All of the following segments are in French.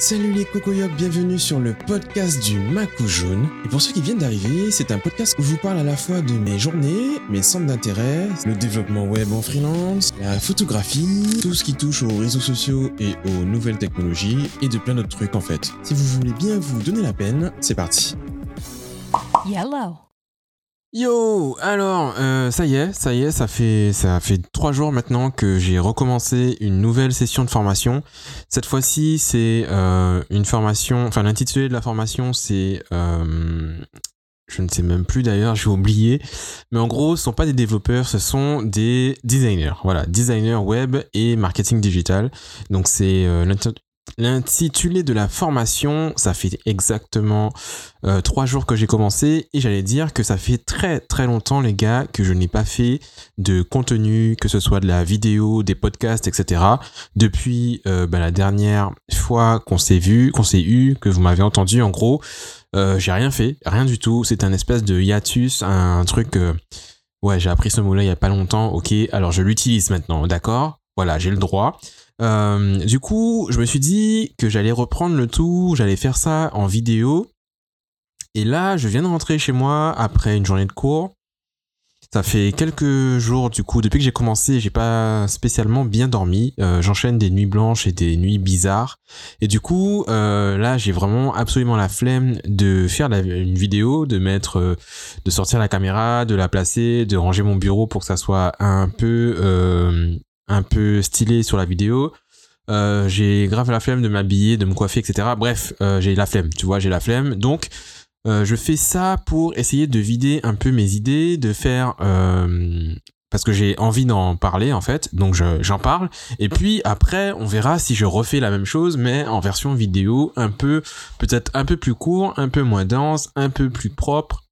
Salut les cocoyocs, bienvenue sur le podcast du Macou Jaune. Et pour ceux qui viennent d'arriver, c'est un podcast où je vous parle à la fois de mes journées, mes centres d'intérêt, le développement web en freelance, la photographie, tout ce qui touche aux réseaux sociaux et aux nouvelles technologies et de plein d'autres trucs en fait. Si vous voulez bien vous donner la peine, c'est parti. Yellow. Yo, alors euh, ça y est, ça y est, ça fait ça fait trois jours maintenant que j'ai recommencé une nouvelle session de formation. Cette fois-ci, c'est euh, une formation, enfin l'intitulé de la formation, c'est euh, je ne sais même plus d'ailleurs, j'ai oublié. Mais en gros, ce sont pas des développeurs, ce sont des designers. Voilà, designers web et marketing digital. Donc c'est L'intitulé de la formation, ça fait exactement euh, trois jours que j'ai commencé et j'allais dire que ça fait très très longtemps les gars que je n'ai pas fait de contenu, que ce soit de la vidéo, des podcasts, etc. Depuis euh, bah, la dernière fois qu'on s'est vu, qu'on s'est eu, que vous m'avez entendu en gros, euh, j'ai rien fait, rien du tout. C'est un espèce de hiatus, un, truc... ouais, j'ai appris ce mot-là il y a pas longtemps, ok, alors je l'utilise maintenant, d'accord? Voilà, j'ai le droit. Euh, du coup, je me suis dit que j'allais reprendre le tout, j'allais faire ça en vidéo. Et là, je viens de rentrer chez moi après une journée de cours. Ça fait quelques jours du coup, depuis que j'ai commencé, j'ai pas spécialement bien dormi. Euh, j'enchaîne des nuits blanches et des nuits bizarres. Et du coup, euh, là, j'ai vraiment absolument la flemme de faire une vidéo, de mettre, de sortir la caméra, de la placer, de ranger mon bureau pour que ça soit un peu un peu stylé sur la vidéo. Euh, j'ai grave la flemme de m'habiller, de me coiffer, etc. Bref, euh, j'ai la flemme, tu vois, j'ai la flemme. Donc, euh, je fais ça pour essayer de vider un peu mes idées, de faire... parce que j'ai envie d'en parler, en fait. Donc, j'en parle. Et puis, après, on verra si je refais la même chose, mais en version vidéo, un peu, peut-être un peu plus court, un peu moins dense, un peu plus propre,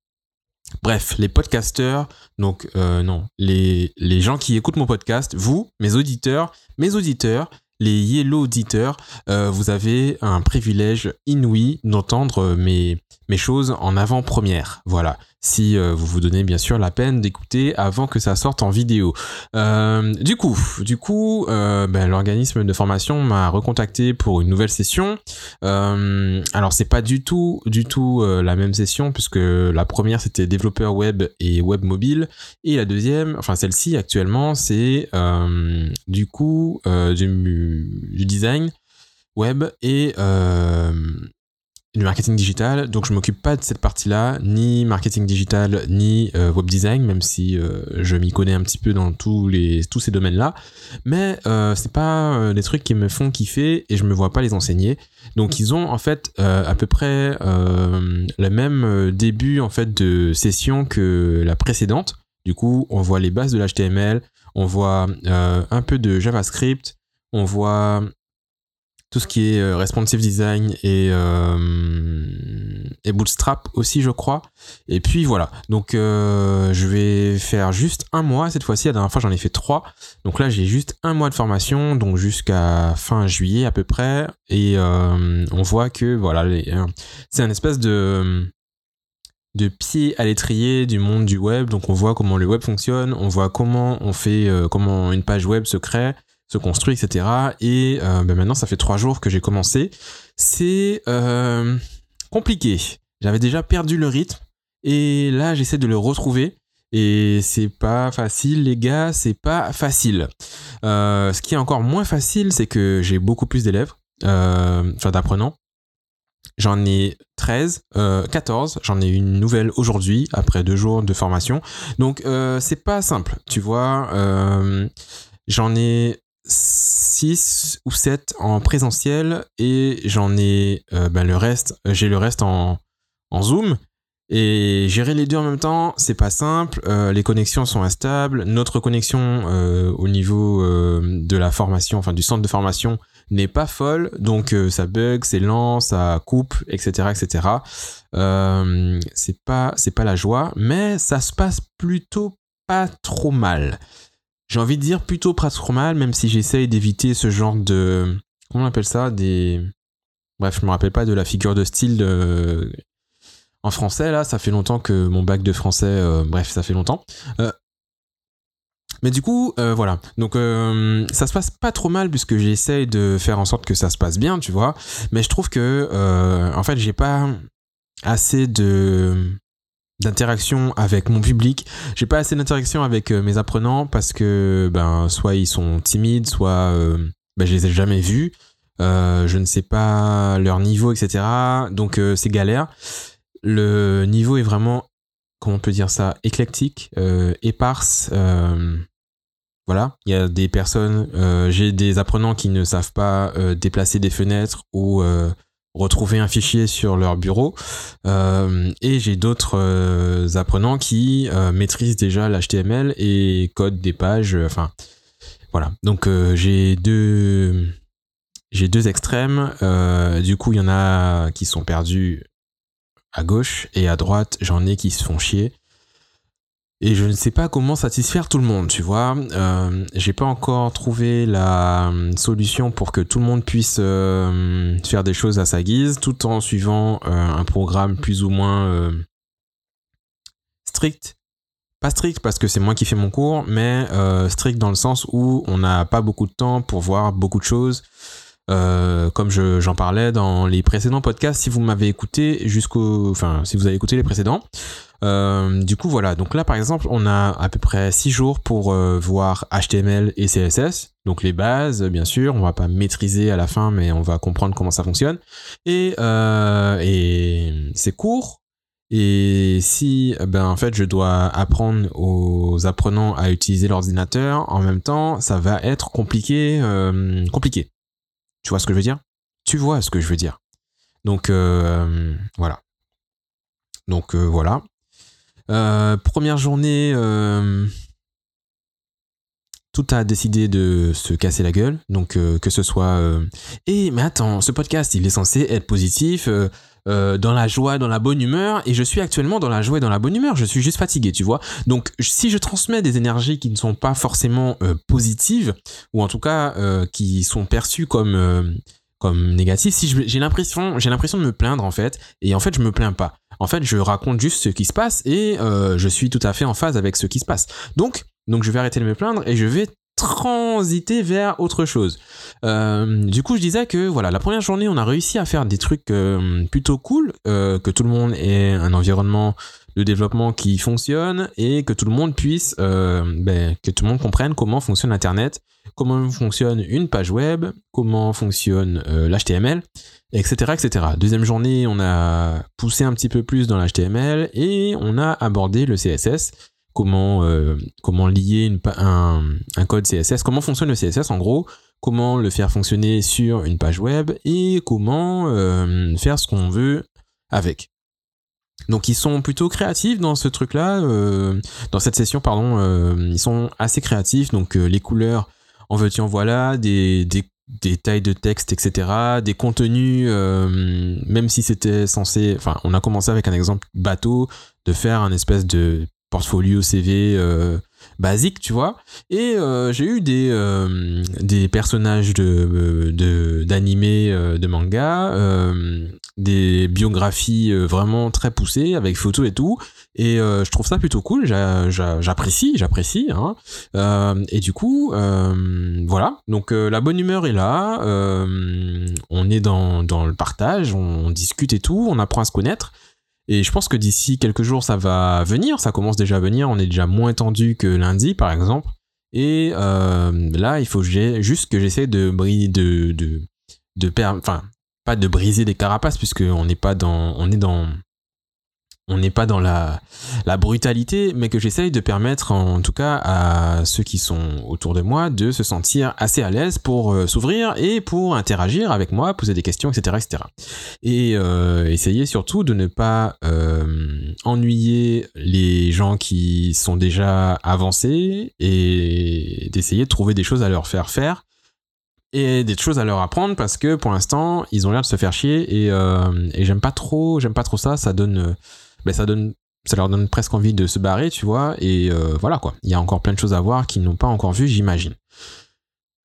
Bref, les podcasteurs, donc euh, non, les, gens qui écoutent mon podcast, vous, mes auditeurs, mes auditeurs, les yellow auditeurs, euh, vous avez un privilège inouï d'entendre mes choses en avant-première. Voilà. Si euh, vous vous donnez bien sûr la peine d'écouter avant que ça sorte en vidéo. Euh, du coup, du coup, ben, l'organisme de formation m'a recontacté pour une nouvelle session. alors c'est pas du tout, du tout la même session puisque la première c'était développeur web et web mobile et la deuxième, enfin celle-ci actuellement, c'est du coup du design web et euh, marketing digital. Donc je m'occupe pas de cette partie-là, ni marketing digital, ni euh, web design, même si euh, je m'y connais un petit peu dans tous, les, tous ces domaines-là. Mais euh, c'est pas des trucs qui me font kiffer et je me vois pas les enseigner. Donc ils ont en fait à peu près le même début en fait de session que la précédente. Du coup, on voit les bases de l'HTML, on voit un peu de JavaScript, on voit tout ce qui est euh, responsive design et, euh, et bootstrap aussi je crois. Et puis voilà. Donc euh, je vais faire juste un mois cette fois-ci. La dernière fois j'en ai fait trois. Donc là j'ai juste un mois de formation donc jusqu'à fin juillet à peu près. Et on voit que voilà c'est un espèce de de pied à l'étrier du monde du web. Donc on voit comment le web fonctionne. On voit comment on fait comment une page web se crée se construit, etc. Et euh, ben maintenant, ça fait trois jours que j'ai commencé. C'est euh, compliqué. J'avais déjà perdu le rythme et là, j'essaie de le retrouver. Et c'est pas facile, les gars, c'est pas facile. Euh, ce qui est encore moins facile, c'est que j'ai beaucoup plus d'élèves, enfin d'apprenants. J'en ai 13, 14, j'en ai une nouvelle aujourd'hui, après deux jours de formation. Donc c'est pas simple, tu vois. j'en ai 6 ou 7 en présentiel et j'en ai euh, ben, le reste, j'ai le reste en, en Zoom. Et gérer les deux en même temps, c'est pas simple. Euh, les connexions sont instables. Notre connexion euh, au niveau de la formation, enfin du centre de formation, n'est pas folle. Donc ça bug, c'est lent, ça coupe, etc., etc. c'est pas, c'est pas la joie, mais ça se passe plutôt pas trop mal j'ai envie de dire plutôt mal, même si j'essaye d'éviter ce genre de. Comment on appelle ça Des. Bref, je me rappelle pas de la figure de style de... en français, là. Ça fait longtemps que mon bac de français. Euh, bref, ça fait longtemps. Euh, Mais du coup, euh, voilà. Donc, euh, ça se passe pas trop mal puisque j'essaye de faire en sorte que ça se passe bien, tu vois. Mais je trouve que, euh, en fait, j'ai pas assez de d'interaction avec mon public. J'ai pas assez d'interaction avec euh, mes apprenants parce que, ben, soit ils sont timides, soit euh, ben, je les ai jamais vus. Euh, je ne sais pas leur niveau, etc. Donc, euh, c'est galère. Le niveau est vraiment comment on peut dire ça, éclectique, éparse. voilà, il y a des personnes, j'ai des apprenants qui ne savent pas déplacer des fenêtres ou retrouver un fichier sur leur bureau. Euh, et j'ai d'autres euh, apprenants qui euh, maîtrisent déjà l'HTML et codent des pages. Enfin, voilà. Donc j'ai deux, j'ai deux extrêmes. Du coup, il y en a qui sont perdus à gauche et à droite, j'en ai qui se font chier. Et je ne sais pas comment satisfaire tout le monde, tu vois. Euh, j'ai pas encore trouvé la euh, solution pour que tout le monde puisse euh, faire des choses à sa guise, tout en suivant euh, un programme plus ou moins strict. Pas strict parce que c'est moi qui fais mon cours, mais strict dans le sens où on n'a pas beaucoup de temps pour voir beaucoup de choses. Comme je- j'en parlais dans les précédents podcasts, si vous m'avez écouté jusqu'au, enfin, si vous avez écouté les précédents. Euh, du coup, voilà. Donc là, par exemple, on a à peu près 6 jours pour euh, voir HTML et CSS. Donc les bases, bien sûr. On va pas maîtriser à la fin, mais on va comprendre comment ça fonctionne. Et, euh, et c'est court. Et si, ben, en fait, je dois apprendre aux apprenants à utiliser l'ordinateur, en même temps, ça va être compliqué, compliqué. Tu vois ce que je veux dire? Tu vois ce que je veux dire. Donc, voilà. Donc, voilà. Euh, première journée, euh, tout a décidé de se casser la gueule. Donc, euh, que ce soit. Eh, mais attends, ce podcast, il est censé être positif, dans la joie, dans la bonne humeur. Et je suis actuellement dans la joie et dans la bonne humeur. Je suis juste fatigué, tu vois. Donc, si je transmets des énergies qui ne sont pas forcément positives, ou en tout cas qui sont perçues comme. comme négatif si j'ai l'impression j'ai l'impression de me plaindre en fait et en fait je me plains pas en fait je raconte juste ce qui se passe et euh, je suis tout à fait en phase avec ce qui se passe. Donc donc je vais arrêter de me plaindre et je vais transiter vers autre chose Euh, du coup je disais que voilà la première journée on a réussi à faire des trucs euh, plutôt cool euh, que tout le monde ait un environnement de développement qui fonctionne et que tout le monde puisse ben, que tout le monde comprenne comment fonctionne internet comment fonctionne une page web, comment fonctionne l'HTML, etc., etc. Deuxième journée, on a poussé un petit peu plus dans l'HTML et on a abordé le CSS, comment, euh, comment lier un, un code CSS, comment fonctionne le CSS en gros, comment le faire fonctionner sur une page web et comment euh, faire ce qu'on veut avec. Donc ils sont plutôt créatifs dans ce truc-là, euh, dans cette session, pardon, ils sont assez créatifs, donc les couleurs en veux-tu en voilà, des, tailles de texte, etc., des contenus, même si c'était censé, enfin, on a commencé avec un exemple bateau, de faire un espèce de portfolio CV euh, basique, tu vois. Et euh, j'ai eu des, euh, des personnages de, de, d'animés, euh, de manga, des biographies vraiment très poussées, avec photos et tout. Et je trouve ça plutôt cool, j'a- j'a- j'apprécie, j'apprécie. Hein. Et du coup, voilà. Donc la bonne humeur est là. on est dans, dans le partage, on, discute et tout, on apprend à se connaître. Et je pense que d'ici quelques jours, ça va venir. Ça commence déjà à venir. On est déjà moins tendu que lundi, par exemple. Et euh, là, il faut juste que j'essaie de briser, de, de, de enfin, pas de briser des carapaces, puisque on n'est pas dans, on est dans, on n'est pas dans la, brutalité, mais que j'essaye de permettre en tout cas à ceux qui sont autour de moi de se sentir assez à l'aise pour euh, s'ouvrir et pour interagir avec moi, poser des questions, etc. etc. Et euh, essayer surtout de ne pas euh, ennuyer les gens qui sont déjà avancés et d'essayer de trouver des choses à leur faire faire et des choses à leur apprendre parce que pour l'instant ils ont l'air de se faire chier et, et j'aime pas trop j'aime pas trop ça ça donne ben, ça donne ça leur donne presque envie de se barrer tu vois et euh, voilà quoi il y a encore plein de choses à voir qu'ils n'ont pas encore vu j'imagine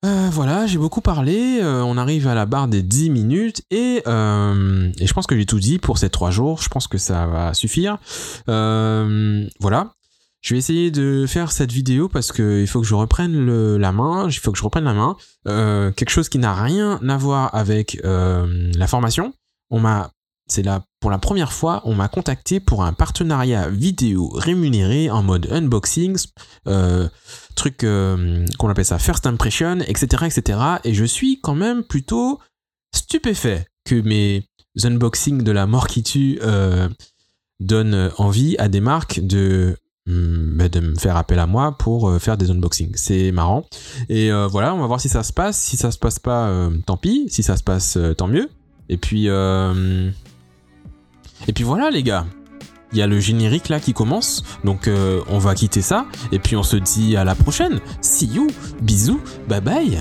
Euh, voilà, j'ai beaucoup parlé, euh, on arrive à la barre des 10 minutes et, et je pense que j'ai tout dit pour ces trois jours, je pense que ça va suffire. Voilà, je vais essayer de faire cette vidéo parce que il faut que je reprenne le, la main, il faut que je reprenne la main. Quelque chose qui n'a rien à voir avec la formation. On m'a, c'est là pour la première fois, on m'a contacté pour un partenariat vidéo rémunéré en mode unboxing, euh, truc euh, qu'on appelle ça first impression, etc., etc. Et je suis quand même plutôt stupéfait que mes unboxings de la mort qui tue euh, donnent envie à des marques de mm, bah, de me faire appel à moi pour faire des unboxings. C'est marrant. Et voilà, on va voir si ça se passe. Si ça se passe pas, tant pis. Si ça se passe, tant mieux. Et puis, et puis voilà, les gars. Il y a le générique là qui commence, donc euh, on va quitter ça. Et puis on se dit à la prochaine. See you, bisous, bye bye.